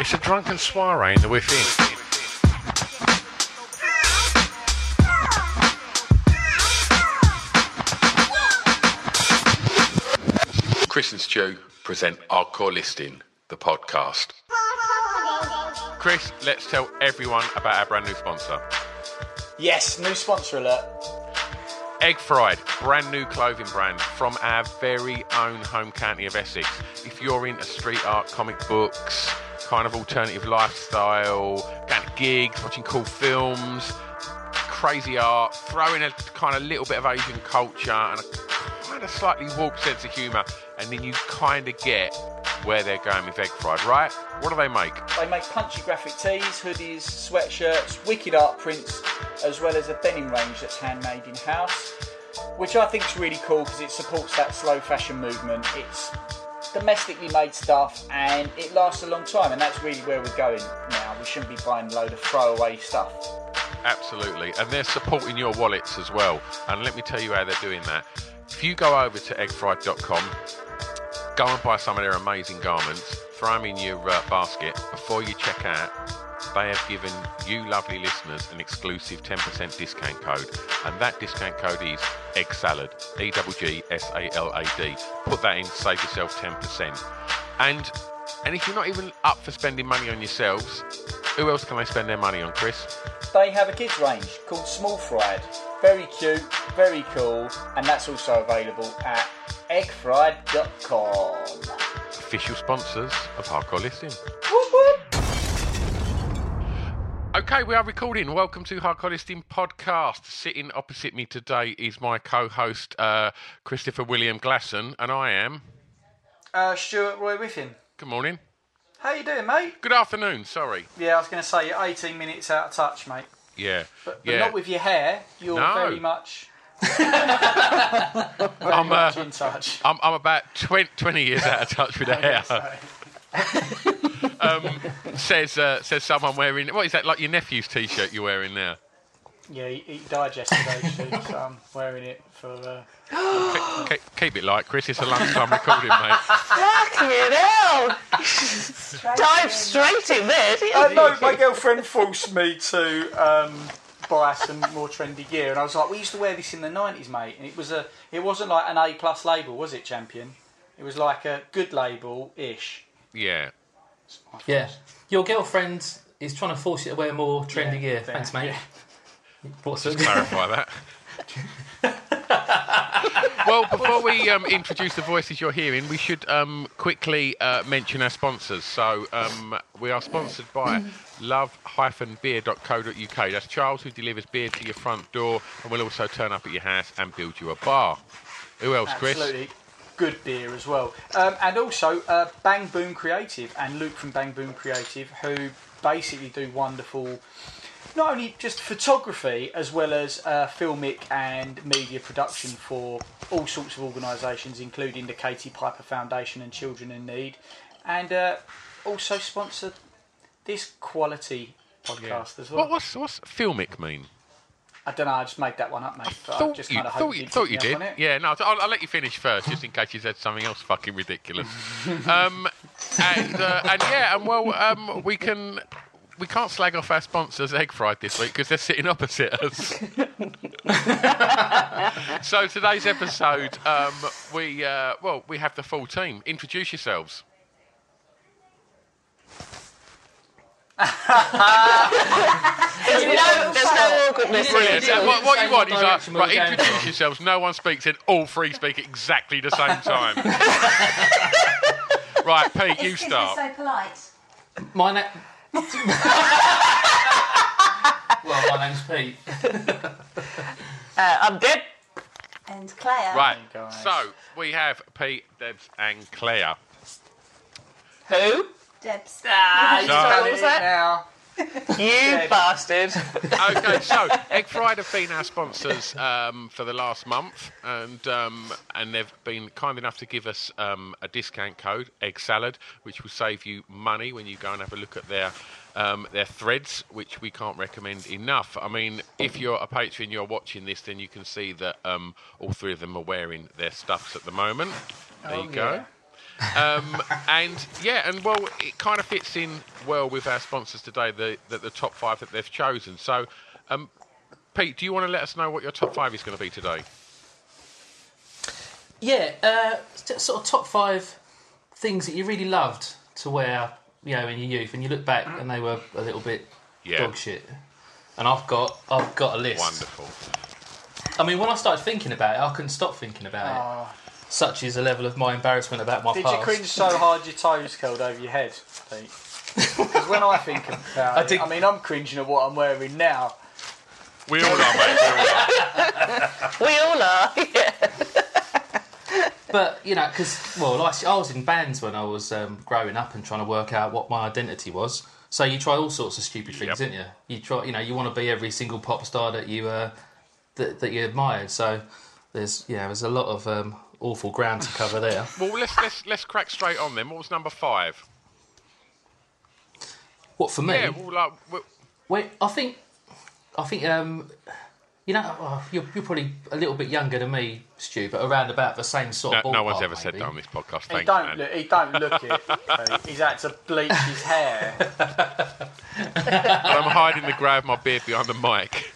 It's a drunken soiree in the within. Chris and Stu present Hardcore Listing, the podcast. Chris, let's tell everyone about our brand new sponsor. Yes, new sponsor alert. Egg Fried, brand new clothing brand from our very own home county of Essex. If you're into street art, comic books, kind of alternative lifestyle, going to gigs, watching cool films, crazy art, throwing a kind of little bit of Asian culture and a kind of slightly warped sense of humour, and then you kind of get where they're going with Egg Fried, right? What do they make? They make punchy graphic tees, hoodies, sweatshirts, wicked art prints, as well as a denim range that's handmade in house, which I think is really cool because it supports that slow fashion movement. It's domestically made stuff and it lasts a long time, and that's really where we're going now. We shouldn't be buying a load of throwaway stuff. Absolutely. And they're supporting your wallets as well. And let me tell you how they're doing that. If you go over to eggfried.com, go and buy some of their amazing garments, throw them in your uh, basket before you check out. They have given you lovely listeners an exclusive 10% discount code, and that discount code is egg salad, E W G S A L A D. Put that in, save yourself 10%. And and if you're not even up for spending money on yourselves, who else can they spend their money on, Chris? They have a kids range called Small Fried. Very cute, very cool, and that's also available at eggfried.com. Official sponsors of Hardcore Listing. Okay, we are recording. Welcome to Hardcore Listing Podcast. Sitting opposite me today is my co-host uh, Christopher William Glasson, and I am. Uh, Stuart Roy Whiffin. Good morning. How you doing, mate? Good afternoon. Sorry. Yeah, I was going to say you're 18 minutes out of touch, mate. Yeah. But, but yeah. not with your hair. You're No. very much, I'm, uh, in touch. I'm, I'm about 20, 20 years out of touch with the hair. um, says uh, says someone wearing what is that like your nephew's t-shirt you're wearing now? Yeah, he, he died yesterday, Stu, so I'm wearing it for. Uh, Keep, keep it light, Chris. It's a lunchtime recording, mate. Fucking hell! Dive straight in there. Uh, no, my girlfriend forced me to um, buy some more trendy gear, and I was like, "We used to wear this in the '90s, mate." And it was a, it wasn't like an A plus label, was it, Champion? It was like a good label ish. Yeah. Yeah. Your girlfriend is trying to force you to wear more trendy Yeah, gear. fair. Thanks, mate. What's Just clarify that. well, before we um, introduce the voices you're hearing, we should um, quickly uh, mention our sponsors. So um, we are sponsored by love-beer.co.uk. That's Charles who delivers beer to your front door and will also turn up at your house and build you a bar. Who else, Chris? Good beer as well. Um, and also uh, Bang Boom Creative and Luke from Bang Boom Creative, who basically do wonderful, not only just photography as well as uh, filmic and media production for all sorts of organisations, including the Katie Piper Foundation and Children in Need, and uh, also sponsor this quality podcast as well. What, what's, what's filmic mean? I don't know. I just made that one up, mate. I thought just you, thought you, thought you did. Yeah, no, I'll, I'll let you finish first, just in case you said something else fucking ridiculous. um, and, uh, and yeah, and well, um, we can we can't slag off our sponsors Egg Fried this week because they're sitting opposite us. so today's episode, um, we uh, well we have the full team. Introduce yourselves. There's no, there's no awkwardness Brilliant. here. And what, what you want is like, direction right, introduce yourselves. No one speaks, and all three speak at exactly the same time. right, Pete, you Excuse start. me, so polite. My name. well, my name's Pete. Uh, I'm Deb. And Claire. Right, guys. so we have Pete, Debs, and Claire. Who? Debs. Ah, you No. told us that? Now, You bastard. okay, so Egg Fried have been our sponsors um, for the last month, and um, and they've been kind enough to give us um, a discount code, Egg Salad, which will save you money when you go and have a look at their um, their threads, which we can't recommend enough. I mean, if you're a patron, you're watching this, then you can see that um, all three of them are wearing their stuffs at the moment. There Oh, you go. Um, and yeah, and well, it kind of fits in well with our sponsors today, the the, the top five that they've chosen. So, um, Pete, do you want to let us know what your top five is going to be today? Yeah, uh, s- sort of top five things that you really loved to wear, you know, in your youth, and you look back and they were a little bit Yeah. dog shit. And I've got, I've got a list. Wonderful. I mean, when I started thinking about it, I couldn't stop thinking about it. Such is the level of my embarrassment about my did you cringe so hard your toes curled over your head, Pete? Because when I think about I it, did- I mean, I'm cringing at what I'm wearing now. We all are, mate. We all are. We all are. Yeah. But you know, because well, I, I was in bands when I was um, growing up and trying to work out what my identity was. So you try all sorts of stupid things, Yep. didn't you? You try, you know, you want to be every single pop star that you uh, that, that you admired. So there's yeah, there's a lot of um, awful ground to cover there. Well, let's let's let's crack straight on then. What was number five? What for me? Yeah, well, like, well, Wait, I think, I think, um, you know, oh, you're, you're probably a little bit younger than me, Stu, but around about the same sort no, of. no one's ballpark, ever said that on this podcast. He don't man. look. He don't look it. Pete. He's had to bleach his hair. And I'm hiding the grab my beard behind the mic.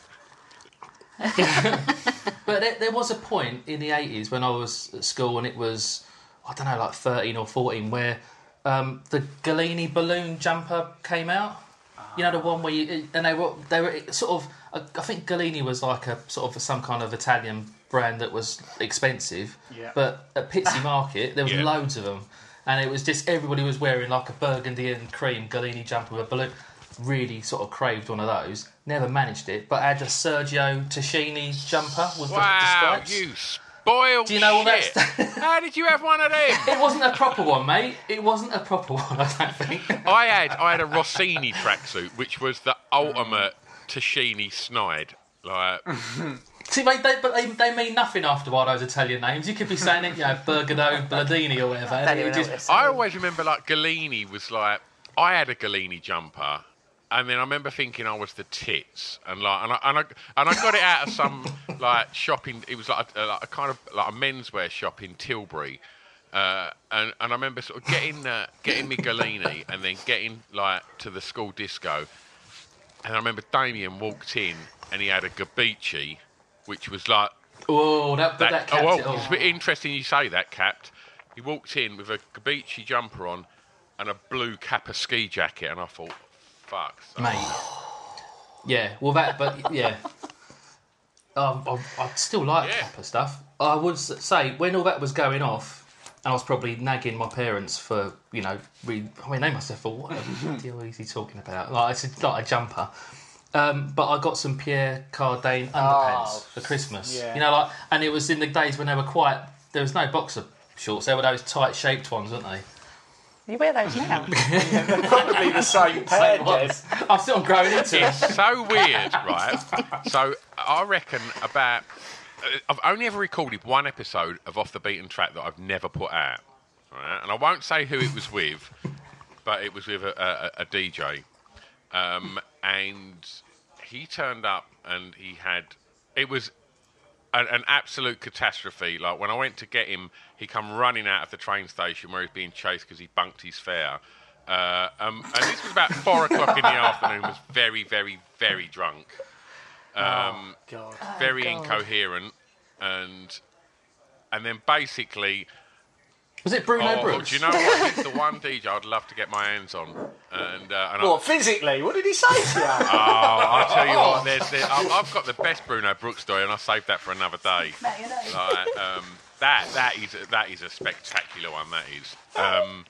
But there, there was a point in the 80s when I was at school and it was, I don't know, like 13 or 14, where um, the Galini balloon jumper came out. You know, the one where you. And they were, they were sort of. I I think Galini was like a sort of some kind of Italian brand that was expensive. Yeah. But at Pitsea Market, there was Yeah. loads of them. And it was just everybody was wearing like a burgundy and cream Galini jumper with a balloon. Really sort of craved one of those. Never managed it, but I had a Sergio Tacchini jumper with the- the Wow, stripes. you spoiled Do you know all that stuff? How did you have one of them? It wasn't a proper one, mate. It wasn't a proper one, I don't think. I had I had a Rossini tracksuit, which was the ultimate Tacchini snide. Like, See, mate, they, but they, they mean nothing after all those Italian names. You could be saying it, you know, Bergado, Bladini or whatever. and Don't it even would know just- what I always remember like Galini was like I had a Galini jumper. And then I remember thinking I was the tits, and like, and I, and I, and I got it out of some like shopping. It was like a, like a kind of like a menswear shop in Tilbury, uh, and and I remember sort of getting uh, getting me Galini, and then getting like to the school disco, and I remember Damien walked in, and he had a Gabicci, which was like oh, that, but that, that, oh, capped well, it it's a bit interesting you say that, Capped. He walked in with a Gabicci jumper on and a blue Kappa ski jacket, and I thought, fuck. so- mate. Yeah, well, that, but yeah. Um, I, I still like Yeah. Kappa stuff. I would say when all that was going off, and I was probably nagging my parents for, you know, re- I mean, they must have thought, what the deal is he talking about? Like, it's like a jumper. Um, but I got some Pierre Cardin underpants Oh, for Christmas. yeah. You know, like, and it was in the days when they were quite. There was no boxer shorts. They were those tight shaped ones, weren't they? You wear those now. Probably the same pair, Same Deb. ones. I'm still growing into it. It's so weird, right? So I reckon about. I've only ever recorded one episode of Off the Beaten Track that I've never put out. Right? And I won't say who it was with, but it was with a, a, a DJ. Um, and he turned up and he had. It was an, an absolute catastrophe. Like when I went to get him, he come running out of the train station where he's being chased because he bunked his fare, Uh, um, and this was about four o'clock in the afternoon. Was very, very, very drunk. Um, God. very God. incoherent, and and then basically, Was it Bruno oh, Brookes? do you know what? He's the one DJ I'd love to get my hands on, and uh, and I, physically? What did he say to you? Oh, I'll tell you what. There's, there, I've, I've got the best Bruno Brookes story, and I saved that for another day. Now you know. Like, um, that that is a, that is a spectacular one. That is. Um,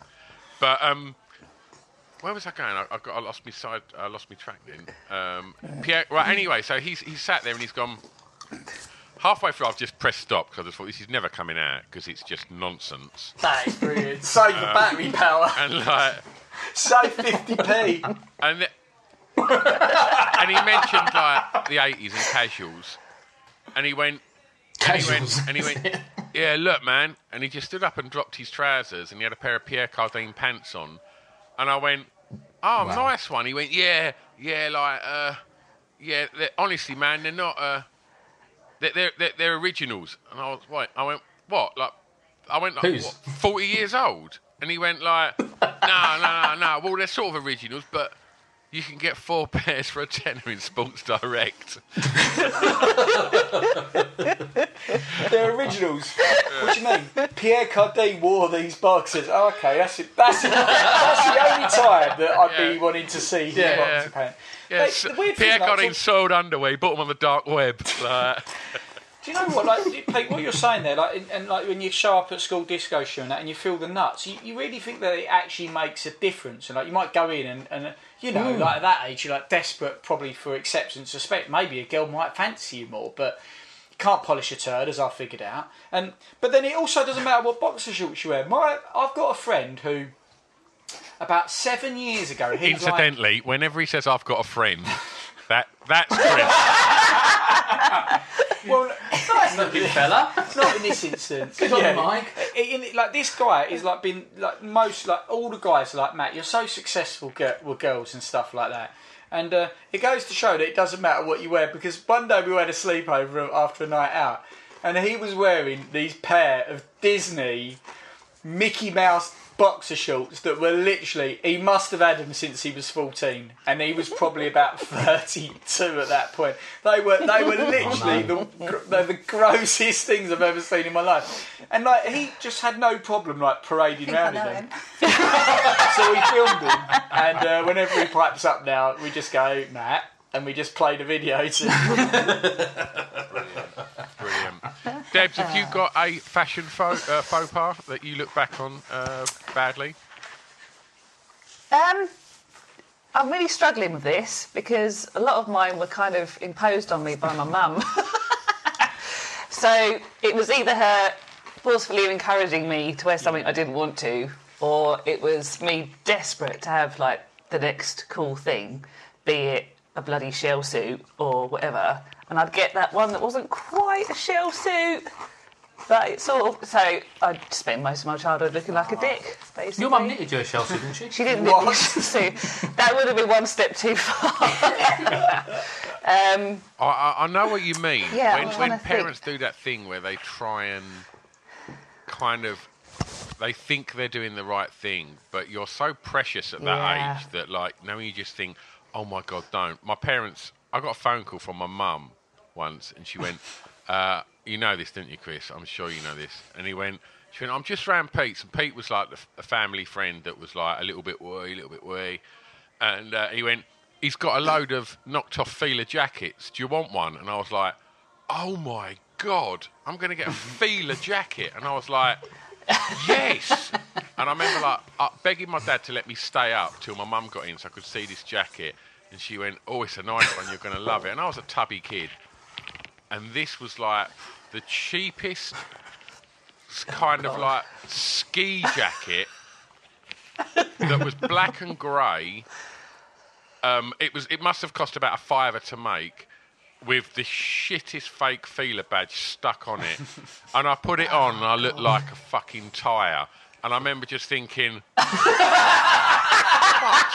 but um, where was I going? I, I, got, I lost my side. I lost my track then. Um, Pierre. Right. Anyway, so he's he's sat there and he's gone. Halfway through, I've just pressed stop because I just thought this is never coming out because it's just nonsense. that is brilliant. Save the battery power. And like, Save 50p. and th- and he mentioned like the eighties and casuals, and he went, and he Casuals. went, and he went, yeah, look, man, and he just stood up and dropped his trousers, and he had a pair of Pierre Cardin pants on, and I went, oh, nice one. He went, yeah, yeah, like, uh, yeah, they're- honestly, man, they're not, uh, they're, they're, they're, they're originals, and I was, like, I went, what, like, I went, like, Whose? what, forty years old, and he went like, no, no, no, no. Well, they're sort of originals, but. You can get four pairs for a tenner in Sports Direct. They're originals. What do you mean? Pierre Cardin wore these boxes. Oh, okay, that's it. That's, it. that's the only time that I'd be wanting to see the Yeah. boxer pants. Yes, Mate, the weird thing, Pierre like, got talk- sold underwear. He bought them on the dark web. Like, Do you know what, like, Pete, what you're saying there, like, and, and like when you show up at school disco show and that, and you feel the nuts, you, you really think that it actually makes a difference. And like, you might go in and, and you know, hmm. like at that age, you're like desperate probably for acceptance, respect. Maybe a girl might fancy you more, but you can't polish a turd, as I figured out. And but then it also doesn't matter what boxer shorts you wear. My, I've got a friend who. About seven years ago, he was like, incidentally, whenever he says I've got a friend, that that's Chris. well, Nice looking fella. not in this instance. Good on you, Mike. In, in- like this guy is like been like most like all the guys are like Matt. You're so successful gi- with girls and stuff like that. And uh, it goes to show that it doesn't matter what you wear because one day we had a sleepover after a night out, and he was wearing these pair of Disney Mickey Mouse boxer shorts that were literally he must have had them since he was 14 and he was probably about 32 at that point. They were they were literally the, gr- they're the grossest things I've ever seen in my life. And like he just had no problem like parading I think I around in them. him. so we filmed him and uh, whenever he pipes up now we just go Matt and we just played a video to Brilliant. Debs, have you got a fashion faux, uh, faux pas that you look back on uh, badly? Um, I'm really struggling with this because a lot of mine were kind of imposed on me by my mum. so it was either her forcefully encouraging me to wear something I didn't want to, or it was me desperate to have like the next cool thing, be it a bloody shell suit or whatever. And I'd get that one that wasn't quite a shell suit. But it's sort of so I'd spend most of my childhood looking like a dick, basically. Your mum knitted you a shell suit, didn't she? She didn't knit me a suit. That would have been one step too far. um, I, I, I know what you mean. Yeah, when I'm when trying to parents do that thing where they try and kind of they think they're doing the right thing, but you're so precious at that Yeah. age that like now you just think, oh my god, don't. My parents, I got a phone call from my mum once, and she went, uh, "You know this, didn't you, Chris? I'm sure you know this." And he went. She went, I'm just round Pete's, and Pete was like the, a family friend that was like a little bit wee, a little bit wee. And uh, he went, he's got a load of knocked off Fila jackets. Do you want one? And I was like, oh my God, I'm going to get a Fila jacket. And I was like, yes. And I remember like uh, begging my dad to let me stay up till my mum got in so I could see this jacket. And she went, oh, it's a nice one, you're going to love it. And I was a tubby kid. And this was like the cheapest kind of like ski jacket that was black and grey. Um, it was. It must have cost about a fiver to make, with the shittest fake Fila badge stuck on it. and I put it on, and I looked like a fucking tyre. And I remember just thinking, fuck's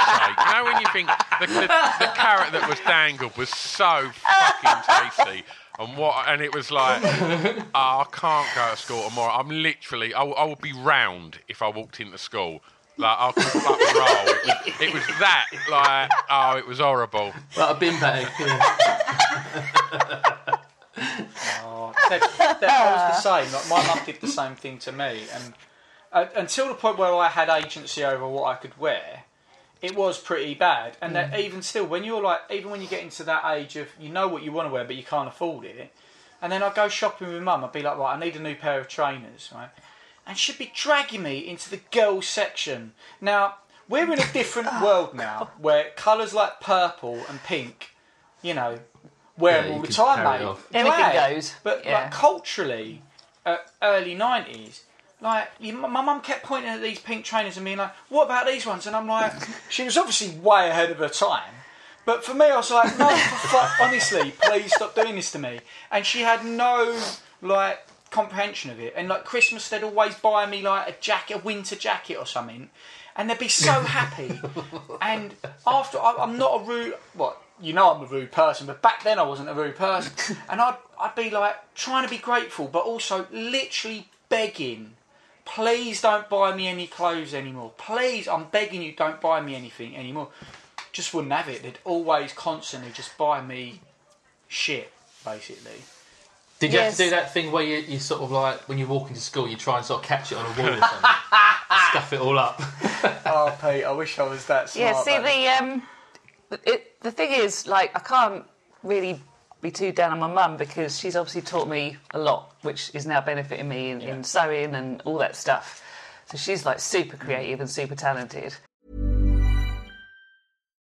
sake. You know when you think the, the, the carrot that was dangled was so fucking tasty, and what? And it was like, oh, I can't go to school tomorrow. I'm literally, I, I would be round if I walked into school. Like I couldn't fucking roll. It was, it was that. Like oh, it was horrible. Like a bin bag. Yeah. that, that was the same. Like my mum did the same thing to me, and uh, until the point where I had agency over what I could wear, it was pretty bad. And that even still, when you're like, even when you get into that age of you know what you want to wear, but you can't afford it, and then I'd go shopping with mum. I'd be like, right, I need a new pair of trainers, right, and she'd be dragging me into the girls section. Now we're in a different world now, where colours like purple and pink, you know. Wear Yeah, them all the time, carry it mate. off. Anything Glad. goes, But yeah. like culturally, uh, early nineties, like you, my mum kept pointing at these pink trainers and being like, "What about these ones?" And I'm like, she was obviously way ahead of her time. But for me, I was like, no, for fuck, honestly, please stop doing this to me. And she had no like comprehension of it. And like Christmas, they'd always buy me like a jacket, a winter jacket or something, and they'd be so happy. and after, I, I'm not a rude, what you know, I'm a rude person, but back then I wasn't a rude person. And I'd I'd be like trying to be grateful, but also literally begging. Please don't buy me any clothes anymore. Please, I'm begging you, don't buy me anything anymore just wouldn't have it. They'd always constantly just buy me shit, basically. Did you have to do that thing where you, you sort of like when you walk into school, you try and sort of catch it on a wall or something, stuff it all up? Oh, Pete, I wish I was that smart. Yeah, see mate. the um, it, the thing is, like, I can't really be too down on my mum because she's obviously taught me a lot, which is now benefiting me in, in sewing and all that stuff. So she's like super creative and super talented.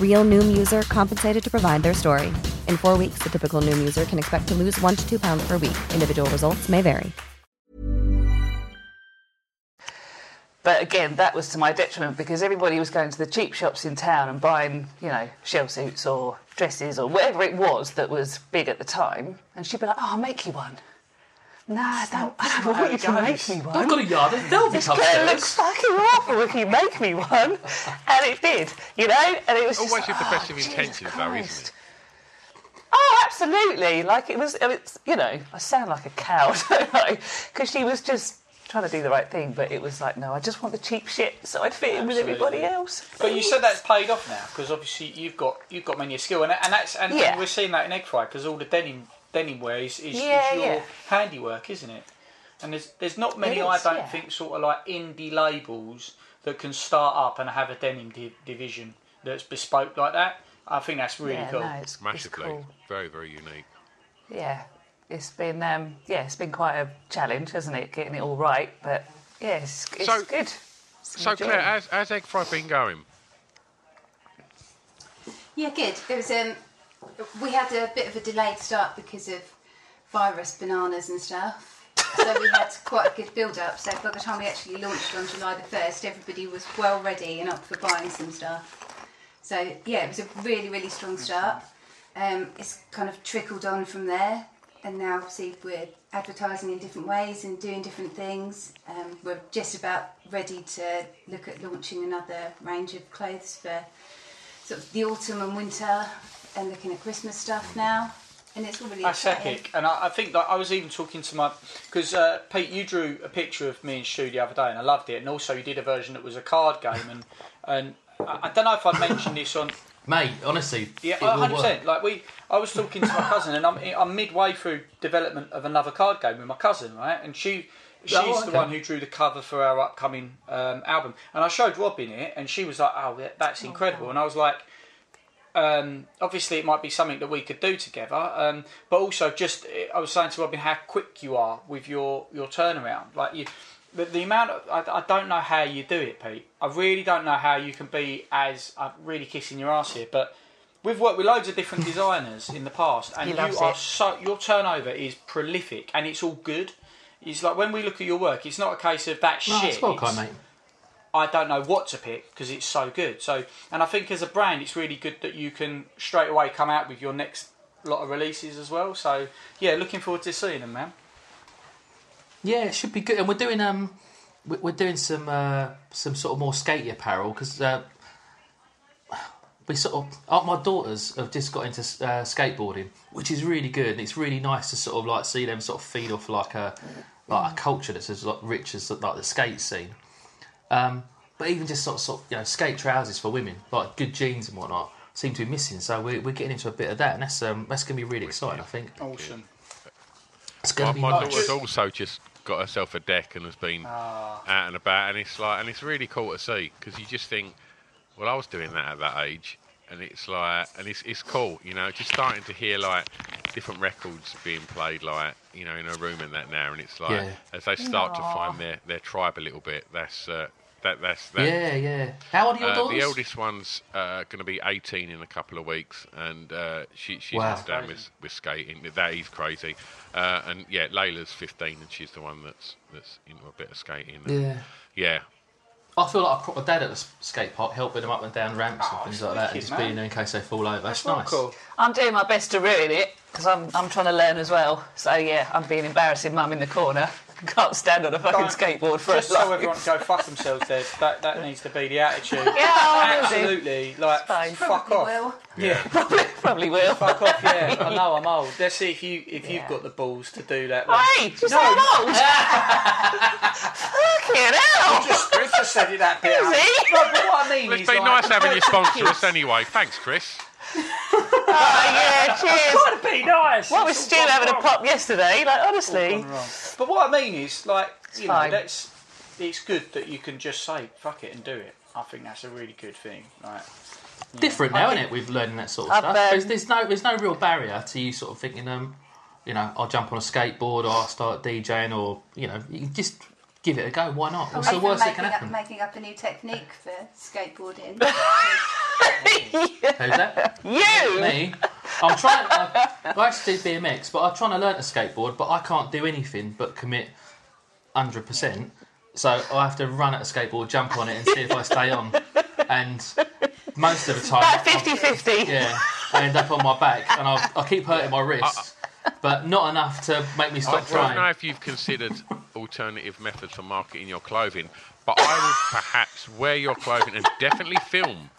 Real Noom user compensated to provide their story. In four weeks, the typical Noom user can expect to lose one to two pounds per week. Individual results may vary. But again, that was to my detriment because everybody was going to the cheap shops in town and buying, you know, shell suits or dresses or whatever it was that was big at the time. And she'd be like, "Oh, I'll make you one." Nah, I don't, I don't want you to make me one. I've got a yard of velvet It's going to look upstairs. fucking awful if you make me one. And it did, you know? And it was just Always with the oh, best of oh, intentions, though, isn't it? Oh, absolutely. Like it was, it's, you know, I sound like a cow, don't I? Because she was just trying to do the right thing, but it was like, no, I just want the cheap shit so I'd fit in with everybody else. But you said that's paid off now because obviously you've got you've got many a skill, and, and that's and, Yeah. we're seeing that in egg fry because all the denim denim wear is, is, Yeah, is your yeah. handiwork, isn't it? And there's there's not many It I don't yeah. think sort of like indie labels that can start up and have a denim di- division that's bespoke like that. I think that's really yeah, cool. no, it's, it's Massively. cool. Very, very unique. Yeah, it's been, um, yeah, it's been quite a challenge, hasn't it, getting it all right? But yeah, it's, it's So- good. It's So, enjoyable. Claire, how's, how's Egg Fry been going? Yeah, good. It was um, we had a bit of a delayed start because of virus bananas and stuff. so we had quite a good build up. So by the time we actually launched on July the 1st, everybody was well ready and up for buying some stuff. So yeah, it was a really, really strong start. Um, it's kind of trickled on from there. And now, see, we're advertising in different ways and doing different things. Um, we're just about ready to look at launching another range of clothes for sort of the autumn and winter and looking at Christmas stuff now. And it's all really That's exciting. epic, and I, I think that I was even talking to my because uh, Pete, you drew a picture of me and Stu the other day, and I loved it. And also, you did a version that was a card game, and and I, I don't know if I mentioned this on. Mate, honestly, Yeah, it will hundred work. percent. Like we, I was talking to my cousin, and I'm I'm midway through development of another card game with my cousin, right? And she. She's Oh, the one who drew the cover for our upcoming um, album, and I showed Robin it, and she was like, "Oh, that's incredible," and I was like, um, obviously it might be something that we could do together, um, but also just I was saying to Robin how quick you are with your your turnaround. Like you, the, the amount of I, I don't know how you do it, Pete. I really don't know how you can be as I'm really kissing your ass here, but. We've worked with loads of different designers in the past, and He you loves are it. so your turnover is prolific, and it's all good. It's like when we look at your work, it's not a case of that shit. it's well it's- mate. I don't know what to pick because it's so good. So, and I think as a brand, it's really good that you can straight away come out with your next lot of releases as well. So, yeah, looking forward to seeing them, man. Yeah, it should be good. And we're doing um, we- we're doing some uh, some sort of more skatey apparel because uh, we sort of uh, my daughters have just got into uh, skateboarding, which is really good. And it's really nice to sort of like see them sort of feed off like a like a culture that's as like, rich as like the skate scene. Um, but even just sort of, sort of you know skate trousers for women, like good jeans and whatnot, seem to be missing. So we're, we're getting into a bit of that, and that's um, that's going to be really exciting. I think Awesome. it's going to be my daughter's also just got herself a deck and has been Ah. out and about, and it's like, and it's really cool to see because you just think, well, I was doing that at that age, and it's like, and it's it's cool, you know, just starting to hear like different records being played, like you know, in a room and that now, and it's like Yeah. as they start to find their their tribe a little bit, that's uh, that that's that. Yeah, yeah. How old are your Uh, daughters? the eldest one's uh, going to be 18 in a couple of weeks, and uh, she, she's Wow. down with, with skating. That is crazy. Uh, and yeah, Layla's 15, and she's the one that's that's into a bit of skating. Yeah. Yeah. I feel like I put my dad at the skate park, helping them up and down ramps Oh, and things like that, and just man. being there in case they fall over. That's, Well, nice. cool. I'm doing my best to ruin it because I'm, I'm trying to learn as well. So yeah, I'm being embarrassing mum in the corner. Can't stand on a fucking Don't- skateboard for Just a so life. everyone can go fuck themselves, there. That that needs to be the attitude. Yeah, I will do. Absolutely. Like, fine. fuck Probably off. will. Yeah. Probably, probably will. Fuck off, yeah. I know I'm old. Let's see if you if you've got the balls to do that. Hey, just say I'm old. Fucking hell. just, Chris just said it that bit. out. Easy. No, but what I mean Well, it's is, been like, nice having you sponsor us anyway. Thanks, Chris. Oh, yeah, cheers. Gotta be nice. What was It's Stu all gone having a pop yesterday? Like, honestly. But what I mean is, like, you know, fine. that's it's good that you can just say fuck it and do it. I think that's a really good thing. Like, Different now, I isn't think- it? With learning that sort of I've, stuff. um, there's, there's no there's no real barrier to you sort of thinking, um, you know, I'll jump on a skateboard or I'll start DJing or you know, you just give it a go. Why not? Or What's the even worst that making can up, happen? making up a new technique for skateboarding. Who's that? You! Me. I'm trying. I, I actually do BMX, but I'm trying to learn to skateboard, but I can't do anything but commit hundred percent. So I have to run at a skateboard, jump on it, and see if I stay on. And most of the time, About I'm- 50 50. yeah, I end up on my back, and I'll, I keep hurting my uh, uh, wrists, but not enough to make me stop crying. I don't know if you've considered alternative methods for marketing your clothing, but I would perhaps wear your clothing and definitely film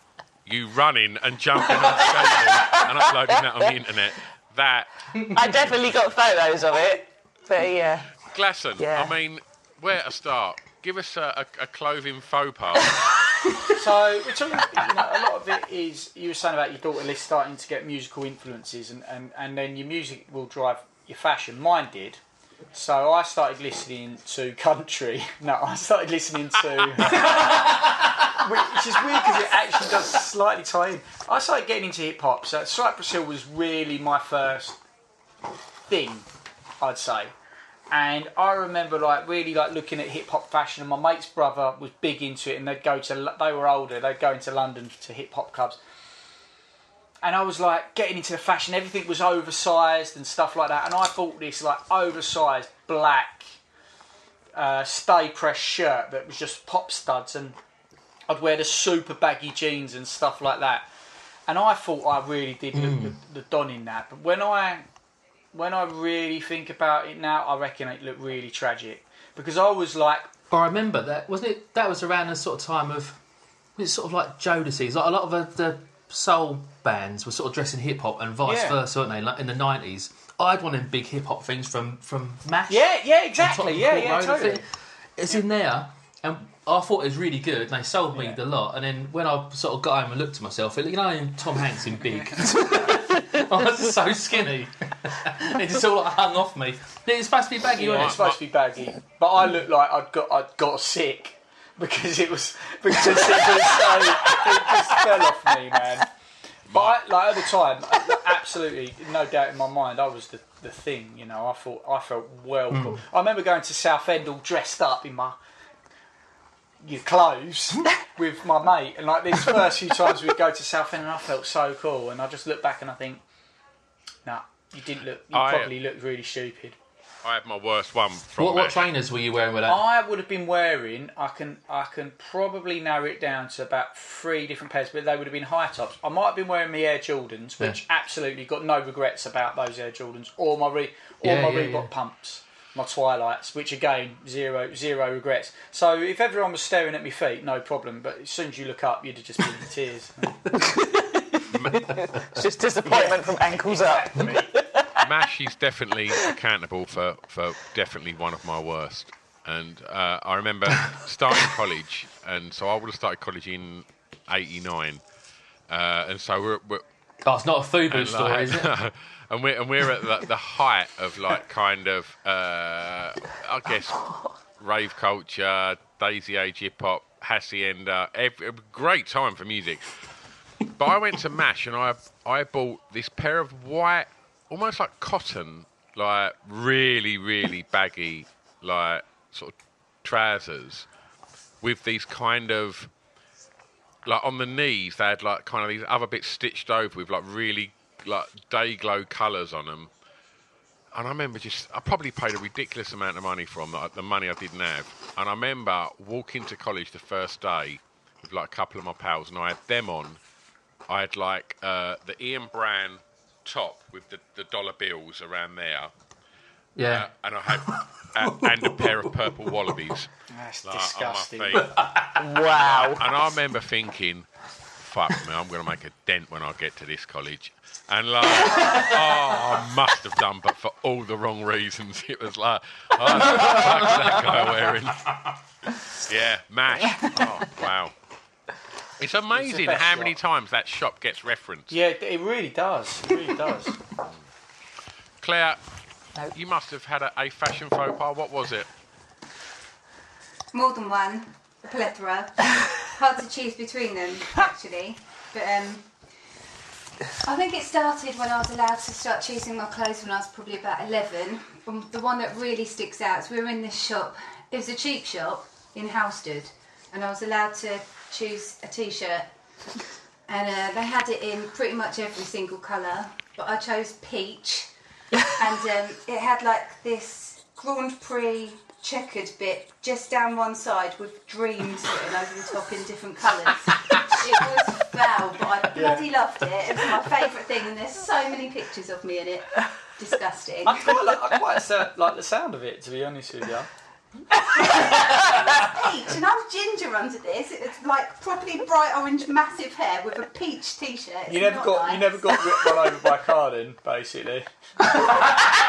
you running and jumping on skateboard and uploading that on the internet. That I definitely got photos of it. But yeah. Glasson, Yeah. I mean, where to start? Give us a, a, a clothing faux pas. So we're talking. You know, a lot of it is you were saying about your daughter list starting to get musical influences, and, and, and then your music will drive your fashion. Mine did. So I started listening to country. No, I started listening to. Which is weird because it actually does slightly tie in. I started getting into hip hop. So Cypress Hill was really my first thing, I'd say. And I remember like really like looking at hip hop fashion. And my mate's brother was big into it, and they'd go to. They were older. They'd go into London to hip hop clubs. and I was like getting into the fashion. Everything was oversized and stuff like that. And I bought this like oversized black uh, stay press shirt that was just pop studs, and I'd wear the super baggy jeans and stuff like that. And I thought I really did look the, the don in that. But when I when I really think about it now, I reckon it looked really tragic because I was like, oh, I remember that wasn't it? That was around the sort of time of it's sort of like Jodeci's. Like a lot of the, soul bands were sort of dressing hip hop and vice Yeah. versa, weren't they? Like in the nineties, I had one of them big hip hop things from from Mash. yeah, yeah, exactly, yeah, yeah, Road. totally. It's in there, and I thought it was really good. And they sold me the lot. And then when I sort of got home and looked at myself, it, you know, in Tom Hanks in Big, I was just so skinny. it just all like hung off me. It's supposed to be baggy, Yeah, wasn't it's it? supposed to be baggy, but I looked like I'd got I'd got sick because it was because it was so it just fell off me, man. But I, like at the time, absolutely no doubt in my mind, I was the, the thing. You know, I thought I felt well. cool. Hmm. I remember going to Southend all dressed up in my your clothes with my mate, and like these first few times we'd go to Southend, and I felt so cool. And I just look back and I think, nah, you didn't look. You I- probably looked really stupid. I had my worst one from What, what Mash. trainers were you wearing with that? I would have been wearing. I can I can probably narrow it down to about three different pairs, but they would have been high tops. I might have been wearing my Air Jordans, which absolutely got no regrets about those Air Jordans, or my re, or Yeah, my yeah, Reebok yeah. pumps, my Twilights, which again zero zero regrets. So if everyone was staring at my feet, no problem. But as soon as you look up, you'd have just been in tears. It's just disappointment from ankles up. Mash is definitely accountable for, for definitely one of my worst. And uh, I remember starting college, and so I would have started college in '89, uh, and so we're, we're Oh, it's not a FUBU story, like- is it? and we're and we're at the, the height of like kind of uh, I guess rave culture, Daisy Age hip hop, hacienda, every, great time for music. But I went to Mash and I I bought this pair of white, almost like cotton, like really really baggy, like sort of trousers with these kind of like on the knees they had like kind of these other bits stitched over with like really like day glow colours on them. And I remember just I probably paid a ridiculous amount of money for them, like the money I didn't have. And I remember walking to college the first day with like a couple of my pals, and I had them on. I had like uh, the Ian Brown top with the, the dollar bills around there, Yeah. uh, and I had uh, and a pair of purple wallabies That's like, disgusting. on my feet. Wow. And I remember thinking, fuck me, I'm going to make a dent when I get to this college. And like, oh, I must have done, but for all the wrong reasons. It was like, oh, what the fuck's that guy wearing? Yeah, MASH. Oh, wow. It's amazing best how many shop. times that shop gets referenced. Yeah, it really does. It really does. Claire, you must have had a, a fashion faux pas. What was it? More than one, a plethora. Hard to choose between them, actually. But um, I think it started when I was allowed to start choosing my clothes when I was probably about 11. And the one that really sticks out is we were in this shop. It was a cheap shop in Halstead, and I was allowed to choose a t-shirt. And uh, they had it in pretty much every single colour, but I chose peach, and um, it had like this Grand Prix checkered bit just down one side with dreams written over the top in different colours. it was foul, but I bloody loved it. It was my favourite thing, and there's so many pictures of me in it. Disgusting. I quite, like, I quite sa- like the sound of it, to be honest with you. Peach, and I'm ginger under this. It's like properly bright orange, massive hair with a peach t-shirt. It's You never not got nice. you never got ri- run over by a car then, basically.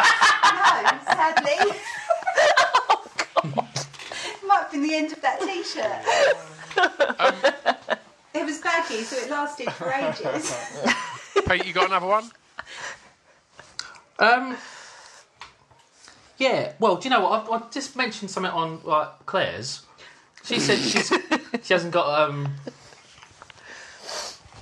No, sadly. Might have been the end of that t-shirt. it was baggy, so it lasted for ages. Pete, you got another one? Um, yeah. Well, do you know what? I, I just mentioned something on like Claire's. She said she's she hasn't got. Um,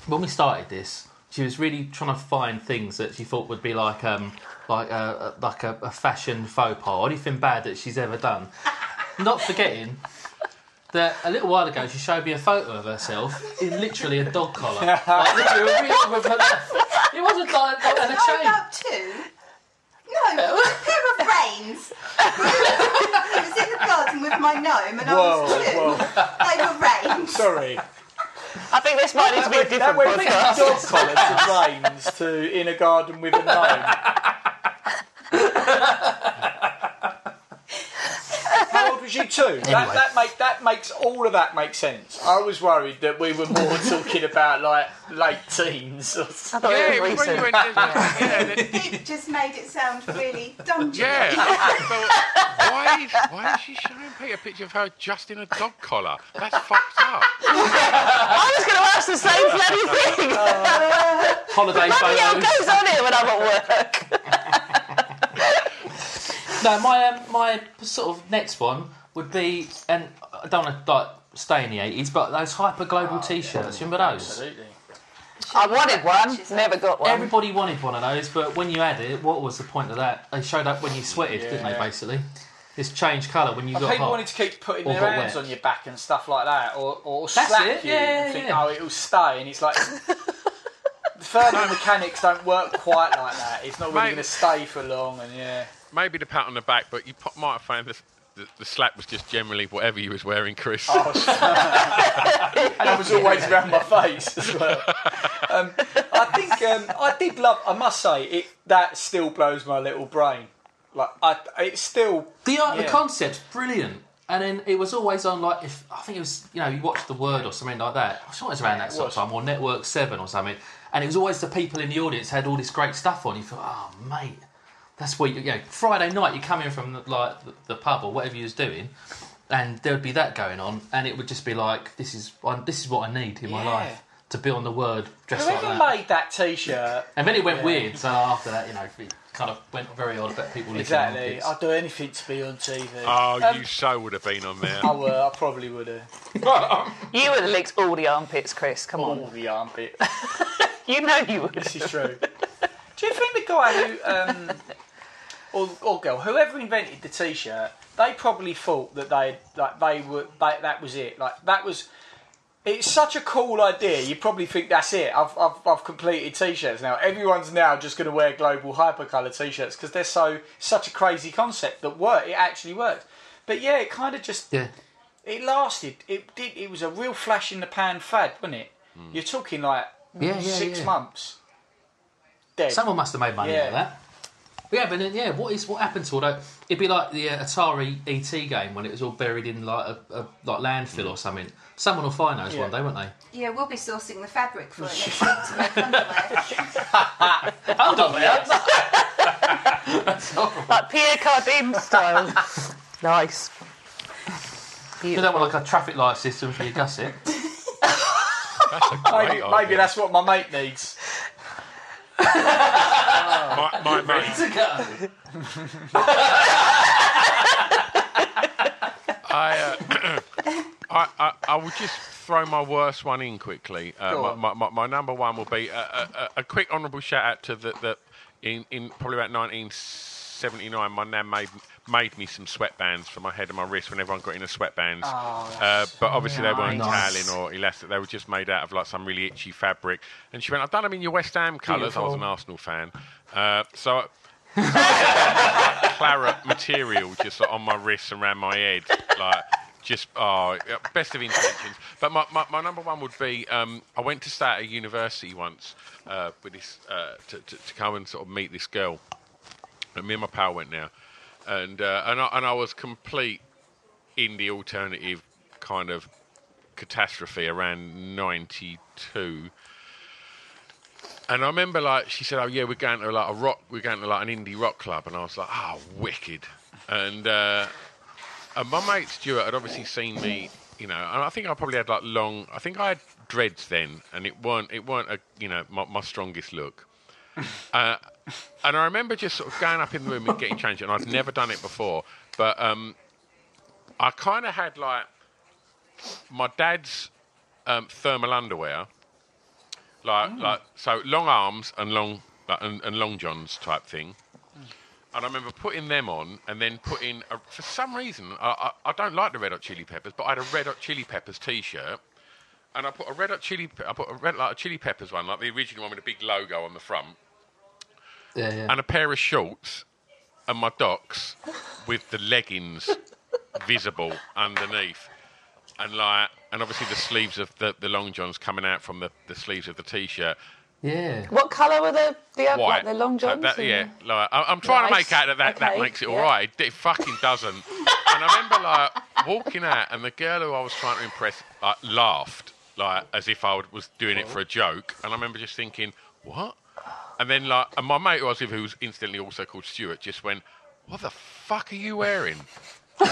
when we started this, she was really trying to find things that she thought would be like um like a, a like a, a fashion faux pas, or anything bad that she's ever done. Not forgetting that a little while ago she showed me a photo of herself in literally a dog collar. like, literally a real with her It wasn't like not had a change. about two? No, a pair of reins. I was in the garden with my gnome and I Whoa, was two. whoa. They were reins. Sorry. I think this might need to be a different podcast. dog collar to reins to in a garden with a gnome. How old was you two? That, that, make, that makes all of that make sense. I was worried that we were more talking about like late teens. Or something. Yeah, it it was was when you recent. went. Yeah, It just made it sound really dungeon. yeah. I thought, why is why is she showing Pete a picture of her just in a dog collar? That's fucked up. I was going to ask the same bloody thing. Holiday Bloody hell photos. goes on here when I'm at work. No, my um, my sort of next one would be, and I don't want to like stay in the eighties, but those hyper global oh, T-shirts. Remember those? Absolutely. I wanted one, never got one. Everybody wanted one of those, but when you had it, what was the point of that? They showed up when you sweated, didn't they? Basically, this changed colour when you And got people hot. wanted to keep putting Or their got hands wet. on your back and stuff like that, or, or That's slap it, you yeah, and think, oh, it'll stay. And it's like, the thermal mechanics don't work quite like that. It's not really going to stay for long, and yeah. Maybe the pat on the back, but you might have found the, the, the slap was just generally whatever you was wearing, Chris. Oh, and it was always around my face as well. Um, I think um, I did love. I must say, it that still blows my little brain. Like I, it's still The art, the concept, brilliant. And then it was always on like if I think it was you know you watched the Word or something like that. I sure it was around that sort of time or Network Seven or something. And it was always the people in the audience had all this great stuff on. You thought, oh mate, that's what you, you know. Friday night you come in from the, like the, the pub or whatever you was doing, and there would be that going on, and it would just be like this is I, this is what I need in my Yeah. life to be on the Word dressed like that. made that T-shirt. And then it went weird. So after that, you know, it kind of went very odd about people licking Exactly. armpits. I'd do anything to be on TV. Oh, Um, you so would have been on there. I would. I probably would have. You would have licked all the armpits, Chris. Come on. All the armpit. You know you would. This is true. Do you think the guy who, um, or, or girl, whoever invented the T-shirt, they probably thought that they like they were they, that was it. Like that was. It's such a cool idea. You probably think that's it. I've, I've, I've completed T-shirts now. Everyone's now just going to wear global hypercolor T-shirts because they're so such a crazy concept that work. It actually works. But yeah, it kind of just Yeah. it lasted. It did. It was a real flash in the pan fad, wasn't it? Hmm. You're talking like Yeah, six yeah. months. Dead. Someone must have made money out of that. Yeah, but then, yeah, what is what happened to all that? It'd be like the uh, Atari ET game when it was all buried in like a, a like landfill or something. Someone will find those Yeah. one day, won't they? Yeah, we'll be sourcing the fabric for it next week to make underwear. Hold on, there. Like Pierre Cardin style. nice. You don't want like a traffic light system for your gusset. That's a Maybe, great maybe idea. that's what my mate needs. My, my mate. to go. I, uh, I, I, I will just throw my worst one in quickly. Uh, Go my, on. my, my, my number one will be a, a, a- a quick honourable shout out to the, the in, in probably about 1979. My nan made made me some sweatbands for my head and my wrist when everyone got into sweatbands. uh, but obviously they weren't nice. Or elastic. They were just made out of like some really itchy fabric. And she went, "I've done them in your West Ham colours." I was an Arsenal fan, uh, so. claret material just like, on my wrists and around my head, like just oh, best of intentions. But my, my, my number one would be um, I went to stay at a university once uh, with this uh, to, to to come and sort of meet this girl, and me and my pal went now, and uh, and I, and I was complete in the alternative kind of catastrophe around ninety two. And I remember, like, she said, "Oh yeah, we're going to like a rock, we're going to like an indie rock club," and I was like, "Oh, wicked!" And uh, and my mate Stuart had obviously seen me, you know, and I think I probably had like long, I think I had dreads then, and it weren't, it weren't a, you know, my, my strongest look. Uh, and I remember just sort of going up in the room and getting changed, and I'd never done it before, but um, I kind of had like my dad's um, thermal underwear. Like like so long arms and long like, and, and long johns type thing. And I remember putting them on and then putting, a, for some reason, I, I, I don't like the Red Hot Chili Peppers, but I had a Red Hot Chili Peppers T-shirt, and I put a Red Hot Chili, I put a Red like a Chili Peppers one, like the original one with a big logo on the front, Yeah, yeah. and a pair of shorts, and my docks with the leggings visible underneath, and like, and obviously the sleeves of the, the long johns coming out from the, the sleeves of the T-shirt. yeah. What colour were the the, uh, White. like the long So johns? that- yeah, like, I, I'm trying to make out that that, that makes it yeah. all right. It, it fucking doesn't. and I remember like walking out, and the girl who I was trying to impress like laughed, like as if I was doing it for a joke. And I remember just thinking, what? And then like, and my mate who I was with, who was instantly also called Stuart, just went, "What the fuck are you wearing?" and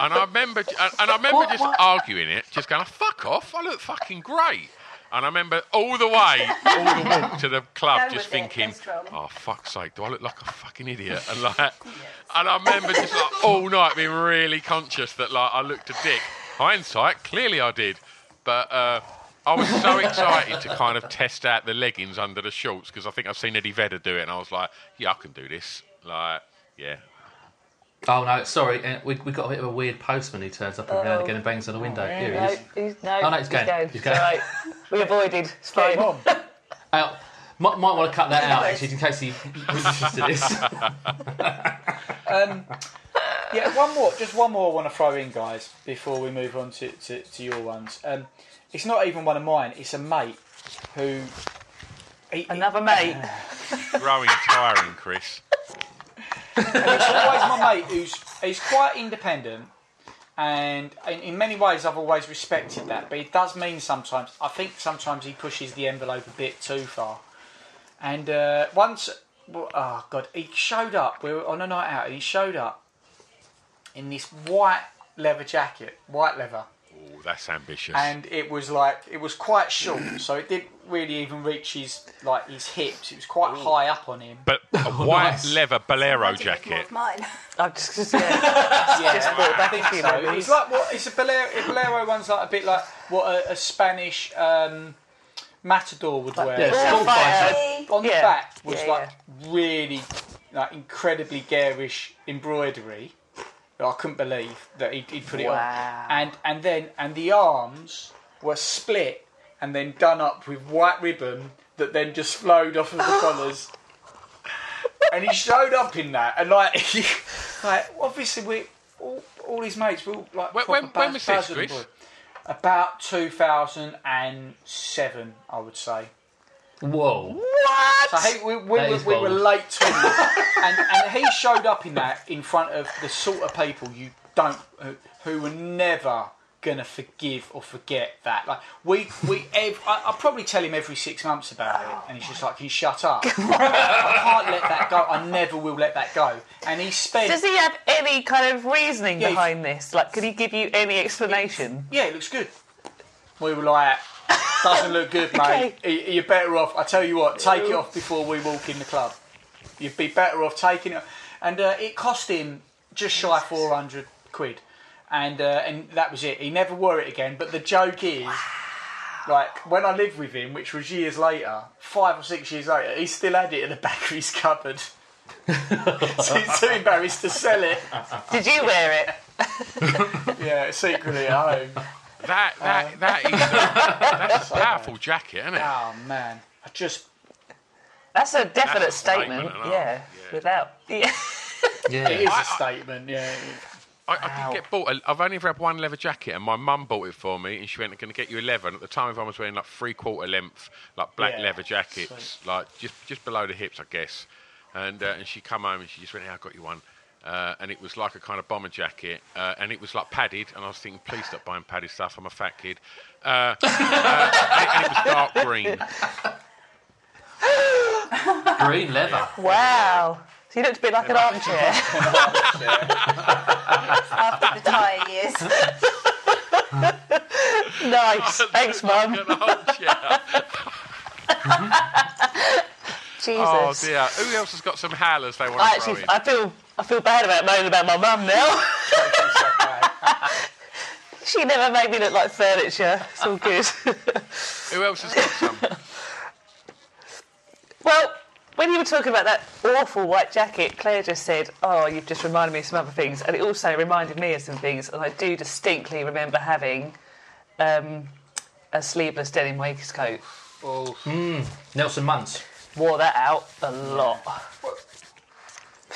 I remember, and, and I remember just arguing it, just going, "Fuck off! I look fucking great." And I remember all the way, all the walk to the club, just thinking, "Oh fuck's sake, do I look like a fucking idiot?" And like, and I remember just like all night being really conscious that like I looked a dick. Hindsight, clearly I did, but uh, I was so excited to kind of test out the leggings under the shorts because I think I've seen Eddie Vedder do it, and I was like, "Yeah, I can do this." Like, yeah, Oh no, sorry. uh, We we got a bit of a weird postman who turns up every now and again and bangs on the window. Here he No, is. he's, no, Oh, no, he's going. He's It's going. all right. We avoided. It's fine. Uh, might, might want to cut that out actually, in case he listens to this. Um, yeah, one more, just one more I want to throw in, guys, before we move on to, to, to your ones. Um, it's not even one of mine, it's a mate who. He, Another mate. growing tiring, Chris. and it's always my mate who's he's quite independent, and in, in many ways I've always respected that. But it does mean sometimes I think sometimes he pushes the envelope a bit too far. And uh, once, well, oh god, he showed up. We were on a night out, and he showed up in this white leather jacket, white leather. Oh, that's ambitious. and it was like it was quite short, so it didn't really even reach his like his hips. It was quite high up on him. but a white nice. leather bolero More jacket. mine. I've just, just, yeah. Yeah, just brought back I a think so. memories. It's like what it's a bolero. A bolero one's like a bit like what a, a Spanish um, matador would wear. Yeah, Bullfighter. bullfighter. on the Yeah. back was Yeah, like really like incredibly garish embroidery. That I couldn't believe that he'd, he'd put it Wow. on, and and then and the arms were split and then done up with white ribbon that then just flowed off of the collars. And he showed up in that, and like, like obviously we all, all his mates were all like. When- when- when was this, Chris? About 2007, I would say. Whoa. What? So he, we, we, That were, is we were bold. late twenties, and, and he showed up in that in front of the sort of people you don't, who, who were never gonna forgive or forget that. Like we, we, ev- I, I probably tell him every six months about it, and he's just like, "Can you shut up? I can't let that go. I never will let that go." And he spent. Does he have any kind of reasoning Yeah, he- behind this? Like, could he give you any explanation? Yeah, it looks good. We were like, doesn't look good, mate. Y- You're better off. I tell you what, take it off before we walk in the club. You'd be better off taking it. And uh, it cost him just shy 400 quid. And, uh, and that was it. He never wore it again. But the joke is, like, when I lived with him, which was years later, five or six years later, he still had it in the back of his cupboard. so he's too embarrassed to sell it. Did you wear it? Yeah, secretly at home. That that that is a, that's a powerful jacket, isn't it? Oh, man. I just That's a definite That's a statement, statement. isn't yeah. Yeah. Without. Yeah. Yeah. it is a statement, yeah. I, I did get bought. A, I've only ever had one leather jacket, and my mum bought it for me, and she went, "I'm going to get you a leather." And at the time, everyone was wearing like three quarter length, like black Yeah, leather jackets, like just just below the hips, I guess. And uh, and she come home and she just went, "Yeah, I got you one." Uh, and it was like a kind of bomber jacket, uh, and it was like padded. And I was thinking, please stop buying padded stuff. I'm a fat kid. Uh, uh, and, it, and it was dark green. Green leather. Wow. So you looked a bit like an armchair. After the tire years. nice. Thanks, Mum. An armchair. Jesus. Oh dear. Who else has got some howlers they want I to throw in? I feel, I feel bad about moaning about my mum now. she never made me look like furniture. It's all good. Who else has got some? well, when you were talking about that awful white jacket, Claire just said, "Oh, you've just reminded me of some other things," and it also reminded me of some things. And I do distinctly remember having um, a sleeveless denim waistcoat. Oh. Mmm. Nelson Muntz. Wore that out a lot.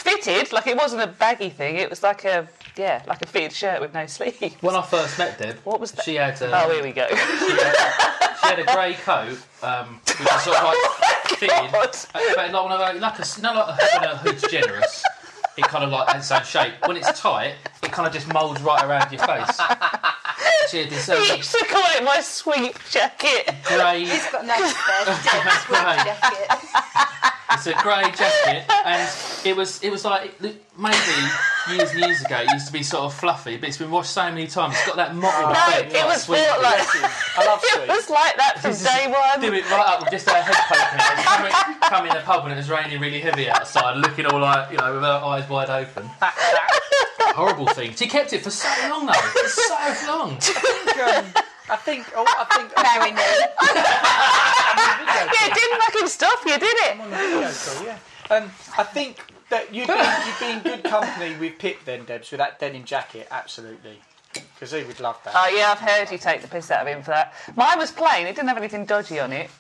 Fitted, like it wasn't a baggy thing. It was like a yeah, like a fitted shirt with no sleeves. When I first met Deb, What was that? she had A, Oh, here we go. she had a grey coat, um, which was sort of like fitted, God. uh, but not one of like a, you know, like a, when a hood's generous. It kind of like has its own shape. When it's tight, it kind of just moulds right around your face. She had this I um, used to call it my sweep jacket. grey. He's got no spares. Dead sweat Right. jacket. It's a grey jacket, and it was it was like maybe years and years ago. It used to be sort of fluffy, but it's been washed so many times. It's got that mottled No, effect. it was sweet. bought like I love it was like that from This day one. Do it right up with just our head poking out. Come in, come in the pub and it was raining really heavy outside, looking all like, you know, with our eyes wide open. Horrible thing. She kept it for so long though. For so long. Um, I think. Oh, I think. Marry me. Yeah, it didn't fucking stop you, did it? I'm on the video call, yeah. Um, I think that you'd be, you'd be in good company with Pip then, Debs, with that denim jacket, absolutely. Because he would love that. Oh yeah, I've heard you take the piss out of him for that. Mine was plain; it didn't have anything dodgy on it,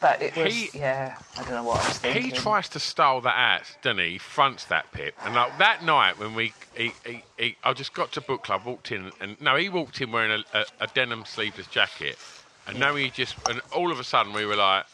but it was. He- yeah, I don't know what I was thinking. He tries to style that out, doesn't he? He fronts that Pip. And like that night when we, he, he, he, I just got to book club, walked in, and no, he walked in wearing a, a, a denim sleeveless jacket, and now he just, and all of a sudden we were like,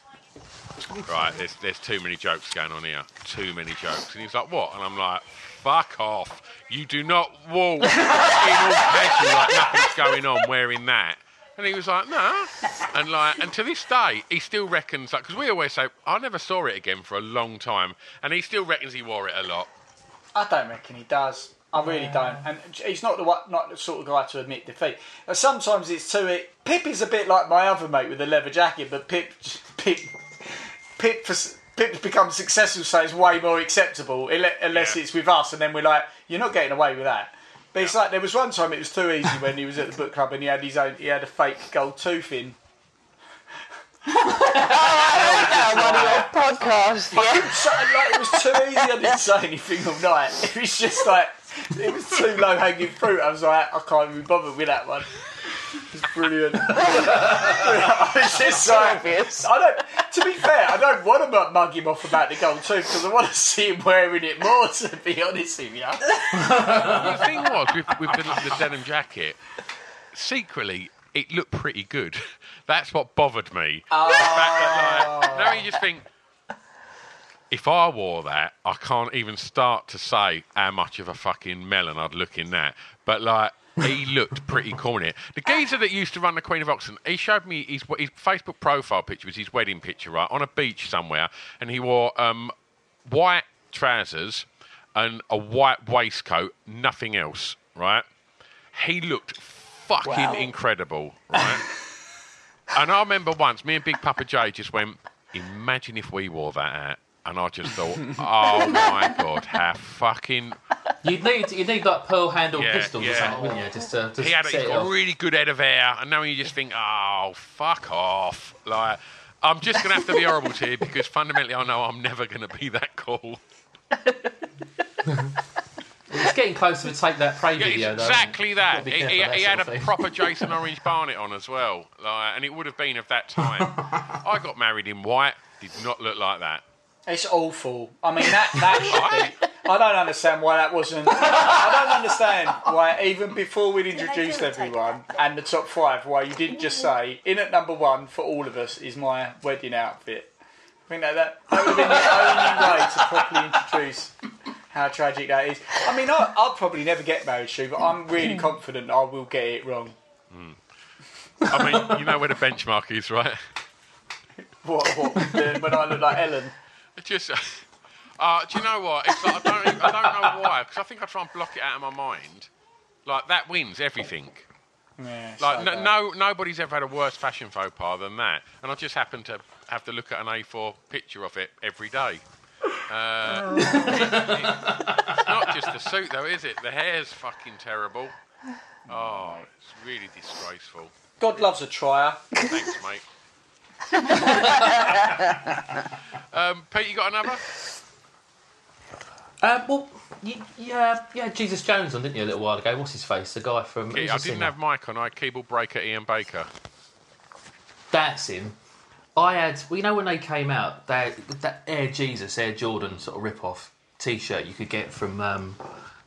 right, there's there's too many jokes going on here, too many jokes, and he's like, what? And I'm like, fuck off, you do not walk in all casual like nothing's going on wearing that. And he was like, no. And like, and to this day, he still reckons like, because we always say, I never saw it again for a long time, and he still reckons he wore it a lot. I don't reckon he does. I really don't. And he's not the one, not the sort of guy to admit defeat. Uh, Sometimes it's too. It, Pip is a bit like my other mate with the leather jacket, but Pip, Pip, Pip, for, Pip's become successful, so it's way more acceptable. Unless Yeah. it's with us, and then we're like, you're not getting away with that. But it's like there was one time it was too easy when he was at the book club and he had his own. He had a fake gold tooth in. Yeah, one of your podcasts. Yeah. So, like, it was too easy. I didn't say anything all night. It was just like it was too low hanging fruit. I was like, I can't even bother with that one. It's brilliant. I was just like, obvious. I don't. To be fair, I don't want to mug him off about the gold tooth because I want to see him wearing it more. To be honest with you, the thing was with, with the, the denim jacket, secretly it looked pretty good. That's what bothered me. The fact that, like, oh. now you just think, if I wore that, I can't even start to say how much of a fucking melon I'd look in that. But like. He looked pretty cool in it. The geezer that used to run the Queen of Oxford, he showed me his, his Facebook profile picture was his wedding picture, right, on a beach somewhere, and he wore um, white trousers and a white waistcoat, nothing else, right? He looked fucking Wow. incredible, right? and I remember once, me and Big Papa J just went, imagine if we wore that out. And I just thought, oh my god, how fucking. You'd need you'd need like pearl handle Yeah, pistols or something, wouldn't you? Just to, to He had a, set he's got off. a really good head of hair, and now you just think, oh, fuck off. Like, I'm just going to have to be horrible to you because fundamentally I know I'm never going to be that cool. It's getting closer to take that Pray Yeah, video it's though. exactly that. He, he- that he had a thing. proper Jason Orange Barnett on as well, like, and it would have been of that time. I got married in white, did not look like that. It's awful. I mean, that that should be. I don't understand why that wasn't. I don't understand why even before we'd introduced everyone and the top five, why you didn't just say in at number one for all of us is my wedding outfit. I think that that, that would have been the only way to properly introduce how tragic that is. I mean, I, I'll probably never get married, Stu, but I'm really confident I will get it wrong. Hmm. I mean, you know where the benchmark is, right? What, what the- when I look like Ellen? It just. Uh, do you know what? It's like, I don't. even- I don't know why. Because I think I try and block it out of my mind. Like that wins everything. Yeah, Like so no, no, nobody's ever had a worse fashion faux pas than that. And I just happen to have to look at an A4 picture of it every day. Uh, it- it- it's not just the suit, though, is it? The hair's fucking terrible. Oh, it's really disgraceful. God loves a trier. Thanks, mate. Um, Pete, you got another? Uh, well, you, yeah, yeah, Jesus Jones on, didn't you, a little while ago? What's his face? The guy from. I didn't singer? have Mike on. I had keyboard breaker Iain Baker. That's him. I had, well, you know, when they came out, they, that Air Jesus, Air Jordan sort of rip-off T-shirt you could get from, um,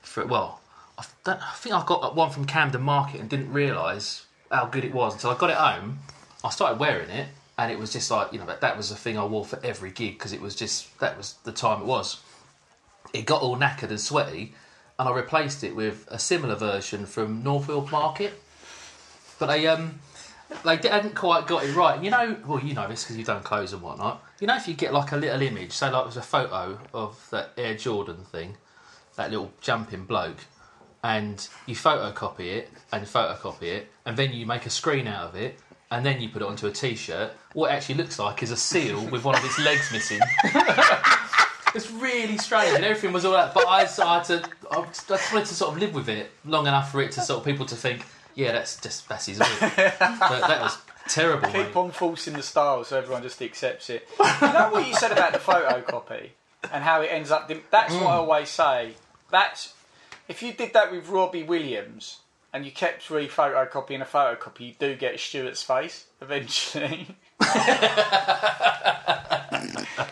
for, well, I, don't, I think I got one from Camden Market and didn't realise how good it was until I got it home. I started wearing it, and it was just like, you know, that, that was the thing I wore for every gig because it was just that was the time it was. It got all knackered and sweaty, and I replaced it with a similar version from Northfield Market. But they um they hadn't quite got it right. You know, well, you know this because you've done clothes and whatnot. You know, if you get like a little image, say like it was a photo of that Air Jordan thing, that little jumping bloke, and you photocopy it and photocopy it, and then you make a screen out of it, and then you put it onto a T-shirt. What it actually looks like is a seal with one of its legs missing. It's really strange, and everything was all that. But I, so I had to, I just wanted to sort of live with it long enough for it to sort of people to think, yeah, that's just that's his look. but that was terrible. mate. Keep on forcing the style so everyone just accepts it. you know what you said about the photocopy and how it ends up. That's what mm. I always say. That's if you did that with Robbie Williams and you kept re-photocopying a photocopy, you do get Stuart's face eventually.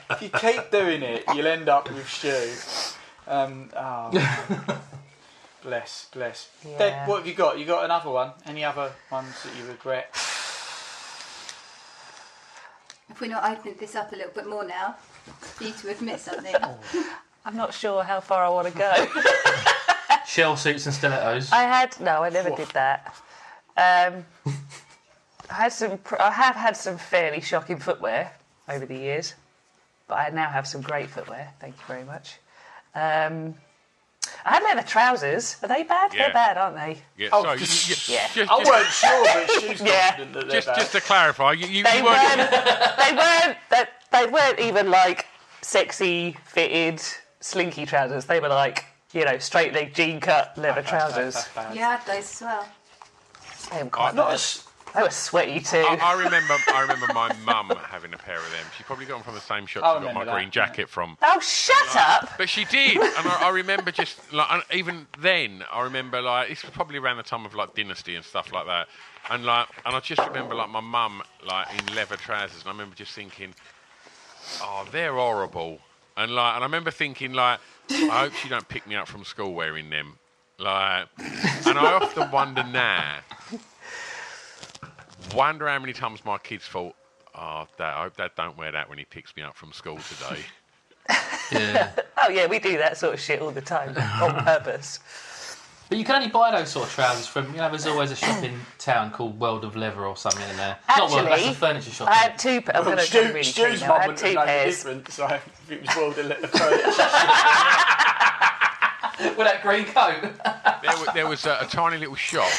if you keep doing it, you'll end up with Stu. Um, oh, bless, bless. Yeah. Deb, what have you got? You got another one? Any other ones that you regret? If we not opened this up a little bit more now? For you to admit something. I'm not sure how far I want to go. Shell suits and stilettos. I had no, I never did that. Um, I had some. pr- I have had some fairly shocking footwear over the years, but I now have some great footwear. Thank you very much. Um, I had leather trousers. Are they bad? Yeah. They're bad, aren't they? Yeah, Oh, so just- you, you, Yeah. just, I just, weren't sure, but she's Yeah. confident that they're just, bad. just to clarify, you, you, They you weren't. weren't. they weren't. They, they weren't even like sexy fitted slinky trousers. They were like you know straight leg jean cut leather trousers. yeah, had those as well. They were quite Not bad. as They were sweaty too. I, I remember, I remember my mum having a pair of them. She probably got them from the same shop I she got remember my that, green yeah. jacket from. oh, shut up! But she did, and I, I remember just like and even then, I remember like this was probably around the time of like Dynasty and stuff like that, and like and I just remember like my mum like in leather trousers, and I remember just thinking, oh, they're horrible, and like and I remember thinking like, I hope she don't pick me up from school wearing them, like, and I often wonder now, wonder how many times my kids thought. Oh, Dad, I hope Dad don't wear that when he picks me up from school today. Yeah. Oh yeah, we do that sort of shit all the time on purpose. But you can only buy those sort of trousers from, you know, there's always a shop in town called World of Leather or something in there. Not World, that's a furniture shop. I had two. pa- I'm well, going to Stu, really Stu's. I mum had wouldn't two have known the pairs. difference. So if it was World of Leather Furniture. With that green coat. there, wa- there was a, a tiny little shop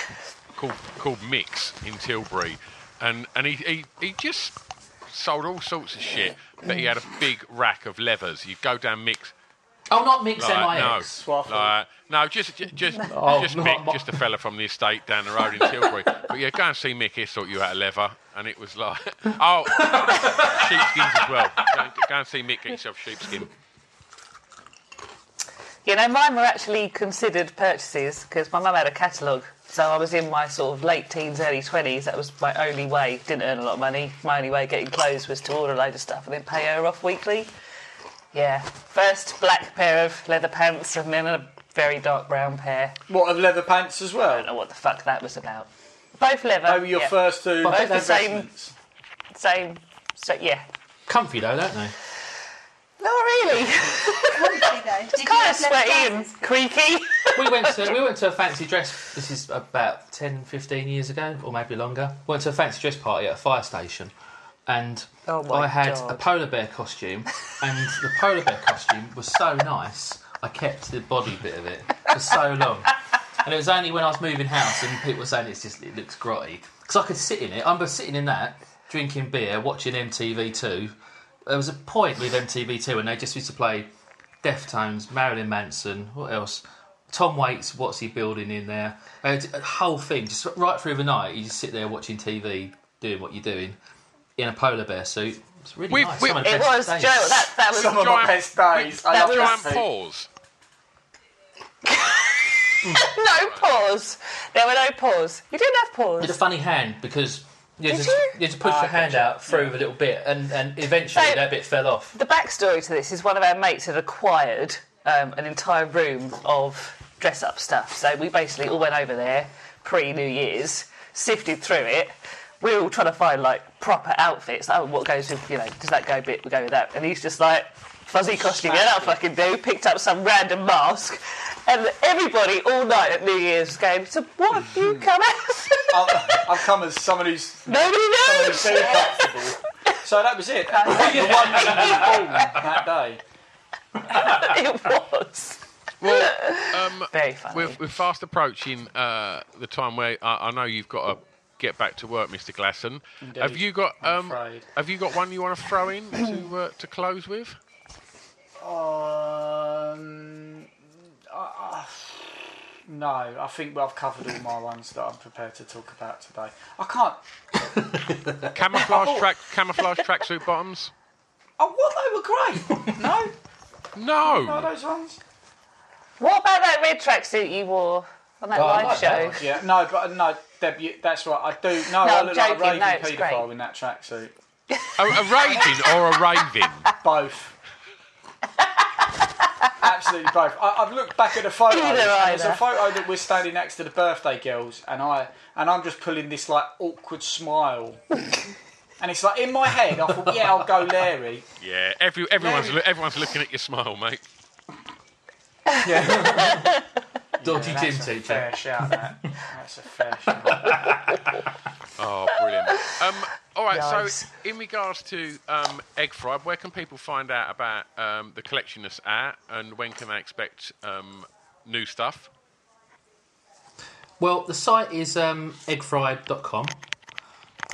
called called Mix in Tilbury, and and he, he he just sold all sorts of shit. But he had a big rack of leathers. You'd go down Mix. Oh, not Mix Like, no, MIX. Swaffle. like, no, just just just, Oh, just Mick, my- just a fella from the estate down the road in Tilbury. but yeah, go and see Mick. He thought you had a leather, and it was like, oh, sheepskins as well. Go, go and see Mick. Get yourself sheepskin. You know, mine were actually considered purchases because my mum had a catalogue. So I was in my sort of late teens, early 20s. That was my only way. Didn't earn a lot of money. My only way of getting clothes was to order a load of stuff and then pay her off weekly. Yeah. First black pair of leather pants and then a very dark brown pair. what of leather pants as well? I don't know what the fuck that was about. Both leather. They were your yeah. first two Both the same- Same. So, yeah. Comfy though, don't they? Not really. Comfy though. Did kind of sweaty and creaky. we went to we went to a fancy dress. This is about 10, 15 years ago, or maybe longer. Went to a fancy dress party at a fire station, and Oh I had God. a polar bear costume, and the polar bear costume was so nice. I kept the body bit of it for so long, and it was only when I was moving house and people were saying it's just it looks grotty because I could sit in it. I remember sitting in that, drinking beer, watching MTV Two. There was a point with MTV Two when they just used to play Deftones, Marilyn Manson, what else? Tom Waits, what's he building in there? A whole thing, just right through the night. You just sit there watching TV, doing what you're doing, in a polar bear suit. It's really We've- nice. we- Some of the It best was, days. Joe. That that was Some of my best days. I that love was- Giant that. pause. no pause. There were no pause. You didn't have pause. With a funny hand because you had, Did to, you? you had to push your hand gotcha. out through a little bit, and, and eventually So- that bit fell off. The backstory to this is one of our mates had acquired um, an entire room of dress up stuff. So we basically all went over there pre New Year's, sifted through it. We were all trying to find like proper outfits. Oh, what goes with, you know, does that go a bit? We go with that. And he's just like, fuzzy costume, yeah, that'll fucking do. Picked up some random mask. And everybody all night at New Year's was going, so what have you come as? I've, I've come as someone who's Nobody someone knows. who's comfortable. So that was it. That was the one that you born that day. it was. Well, um, Very funny. we're, we're fast approaching uh, the time where I, I know you've got to get back to work, Mr. Glasson. Indeed, Have you got I'm um, afraid. Have you got one you want to throw in to uh, to close with? Um, uh, no, I think I've covered all my ones that I'm prepared to talk about today. I can't. Camouflage track, camouflage tracksuit bottoms. Oh, what? They were great. No, no, No, those ones. What about that red tracksuit you wore on that Oh, live like show? that. Yeah, no, but no, Deb, that's right. I do. No, No, I I'm look like a joking. raving No, paedophile in that tracksuit. a, a raving or a raving. Both. Absolutely both. I, I've looked back at the photo. Either, and There's a photo that we're standing next to the birthday girls, and I and I'm just pulling this like awkward smile. And it's like in my head, I thought, yeah, I'll go Larry. Yeah, every, everyone's loo- everyone's looking at your smile, mate. Dodgy Yeah, gym that's a teacher. Fair shout, that. That's a fair shout. Oh, brilliant. Um, all right, Nice. so in regards to um, Egg Fried, where can people find out about um, the collection that's at, and when can they expect um, new stuff? Well, the site is um, eggfried.com.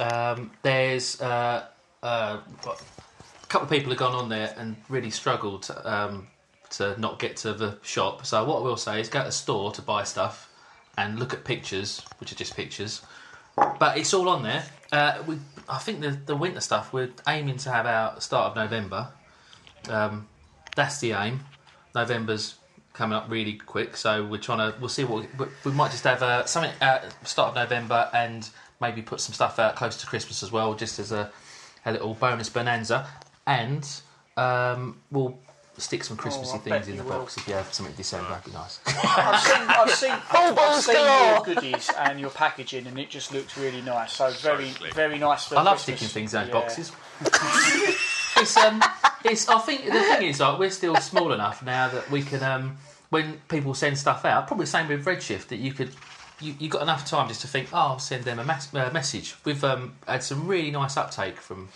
Um, there's uh, uh, a couple of people have gone on there and really struggled um, to not get to the shop. So what I will say is go to the store to buy stuff and look at pictures, which are just pictures. But it's all on there. Uh, we, I think the, the winter stuff we're aiming to have out start of November. Um, that's the aim. November's coming up really quick, so we're trying to. We'll see what we, we might just have a, something at start of November and maybe put some stuff out close to Christmas as well, just as a, a little bonus bonanza. And um, we'll stick some Christmassy Oh, things in the you will. box if you have something in December. That'd be nice. I've seen, I've seen, I've seen your goodies and your packaging, and it just looks really nice. So very, slick. very nice for I love Christmas. sticking things in Yeah. boxes. it's um, it's. I think the thing is, like, we're still small enough now that we can. Um, when people send stuff out, probably the same with Redshift, that you could. You, you got enough time just to think, oh, I'll send them a mas- uh, message. We've um, had some really nice uptake from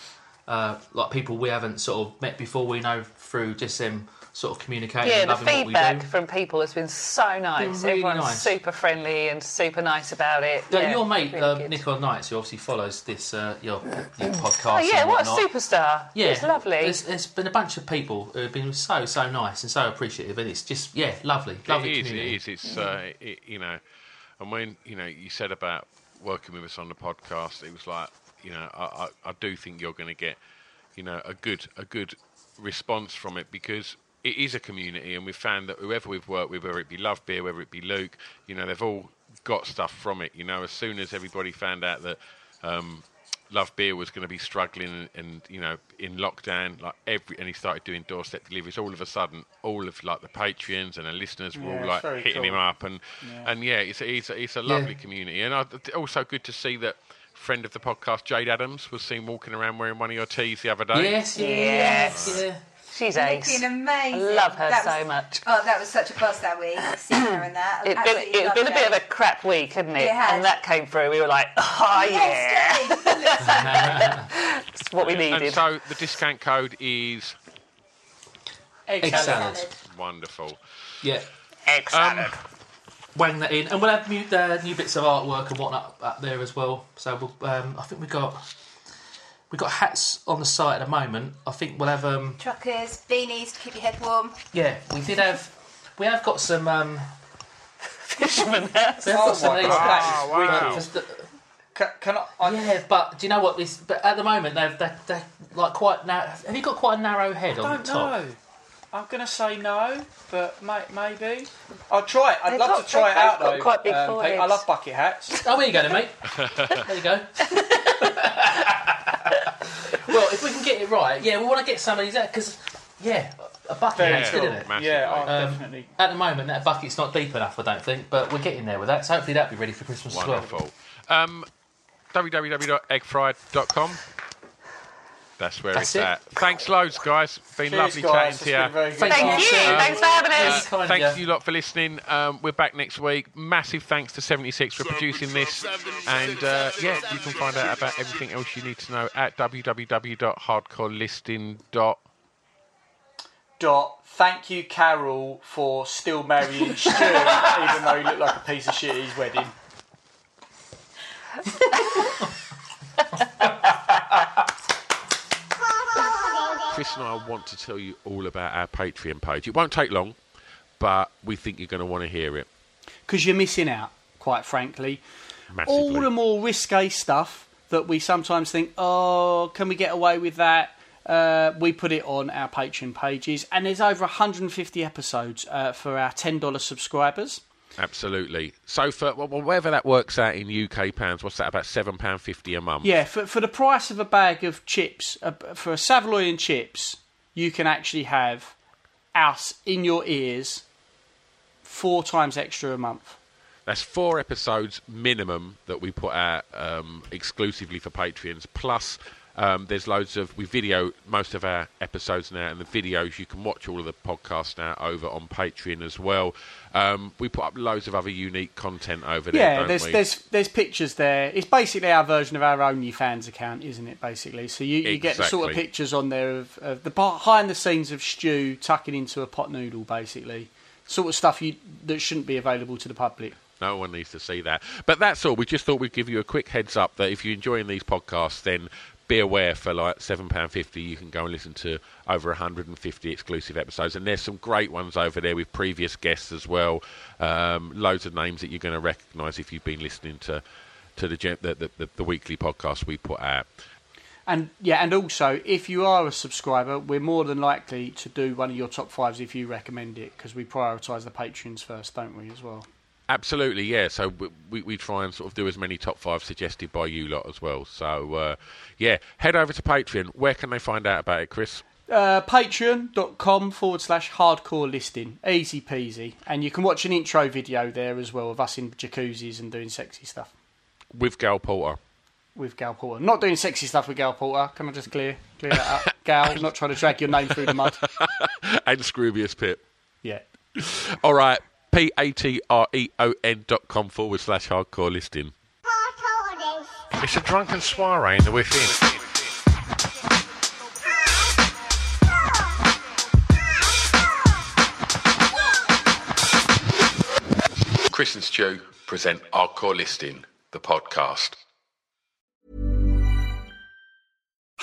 uh, like people we haven't sort of met before. We know through just them sort of communicating, Yeah, and the loving what we feedback do. from people has been so nice. really Everyone's nice. super friendly and super nice about it. Yeah, Yeah, your mate really uh, good. Nicola Knights, who obviously follows this uh, your, your podcast. Oh yeah, and what a superstar! Yeah, it's lovely. There's, there's been a bunch of people who have been so so nice and so appreciative, and it's just yeah, lovely, lovely it is, community. it is. It's uh, it, you know, and when you know you said about working with us on the podcast, it was like you know I, I, I do think you're going to get you know a good a good response from it because it is a community, and we've found that whoever we've worked with, whether it be Love Beer, whether it be Luke, you know, they've all got stuff from it. You know, as soon as everybody found out that. Um, Love Beer was going to be struggling and, and you know in lockdown like every and he started doing doorstep deliveries all of a sudden all of like the patrons and the listeners were Yeah, all like very hitting him up and and yeah it's a, it's a, it's a lovely community and I, also good to see that friend of the podcast Jade Adams was seen walking around wearing one of your tees the other day Yes, yes, Yes. yeah. She's ace. Looking amazing. I love her That so was- much. Oh, that was such a buzz that week. Seeing her in that. It's been, it'd been a bit of a crap week, hadn't it? It had. And that came through. We were like, oh, yeah. Yes, Jane. That's what we and needed. so the discount code is Egg Egg salad. salad. wonderful yeah. Excellent. um, Wang that in, and we'll have new, uh, new bits of artwork and whatnot up there as well. So we'll, um, I think we got we got hats on the site at the moment. I think we'll have um, Truckers, beanies to keep your head warm. yeah, we did have we have got some um, Fisherman hats. we have Oh got some of these God, hats. Oh, wow. Just, uh, Can, can I, I? Yeah, but do you know what? This, but at the moment they've they're, they're like quite narrow. Have you got quite a narrow head I on don't the top? know. I'm gonna say no, but may, maybe I'll try it. I'd They've love got- to try it they've out got though. quite big um, Pete. I foreheads. love bucket hats. Oh, here you go, then, mate. there you go. well, if we can get it right, yeah, we want to get some of these out because, yeah, a bucket Very hat's good, cool. isn't it? Massively. Yeah, I'll Um, definitely. At the moment, that bucket's not deep enough, I don't think, but we're getting there with that. So hopefully that'll be ready for Christmas as well. Wonderful. Um, www.eggfried.com. That's where That's it's it. at. Thanks loads, guys. Been Cheers, lovely guys. chatting It's to you. Thank Thank you. Um, Thanks for having us. Kind thanks yeah. you lot for listening. Um, we're back next week. Massive thanks to 76 for producing this. And uh, yeah, you can find out about everything else you need to know at www.hardcorelisting.com. Dot. Thank you, Carol, for still marrying Stu, even though he looked like a piece of shit at his wedding. Chris and I want to tell you all about our Patreon page. It won't take long, but we think you're going to want to hear it Because you're missing out, quite frankly. massively. All the more risque stuff that we sometimes think, oh, can we get away with that? Uh, we put it on our Patreon pages, and there's over 150 episodes uh, for our $10 subscribers. Absolutely. So for well, whatever that works out in UK pounds, what's that? About seven pound fifty a month. Yeah, for, for the price of a bag of chips, uh, for a Savoy chips, you can actually have us in your ears four times extra a month. That's four episodes minimum that we put out um, exclusively for Patreons. Plus, um, there's loads of we video most of our episodes now, and the videos you can watch all of the podcasts now over on Patreon as well. Um, we put up loads of other unique content over there. Yeah, there's we? there's there's pictures there. It's basically our version of our OnlyFans account, isn't it? Basically, so you, you get the sort of pictures on there of, of the behind the scenes of Stu tucking into a pot noodle, basically, sort of stuff you that shouldn't be available to the public. No one needs to see that. But that's all. We just thought we'd give you a quick heads up that if you're enjoying these podcasts, then be aware for like £7.50 you can go and listen to over 150 exclusive episodes. And there's some great ones over there with previous guests as well. Um, loads of names that you're going to recognise if you've been listening to, to the, the, the, the, weekly podcast we put out. And yeah, and also if you are a subscriber, we're more than likely to do one of your top fives if you recommend it because we prioritise the patrons first, don't we? As well. Absolutely, yeah. So we, we, try and sort of do as many top five suggested by you lot as well. So, uh, yeah, head over to Patreon. Where can they find out about it, Chris? Uh, Patreon.com forward slash hardcore listing. Easy peasy. And you can watch an intro video there as well of us in jacuzzis and doing sexy stuff With Gal Porter. with Gal Porter. Not doing sexy stuff with Gal Porter. Can I just clear clear that up? Gal, not trying to drag your name through the mud. and Scroobius Pip. Yeah. All right, P A T R E O N dot com forward slash hardcore listing. It's a drunken soiree in the within. Chris and Stu present Hardcore Listing, the podcast.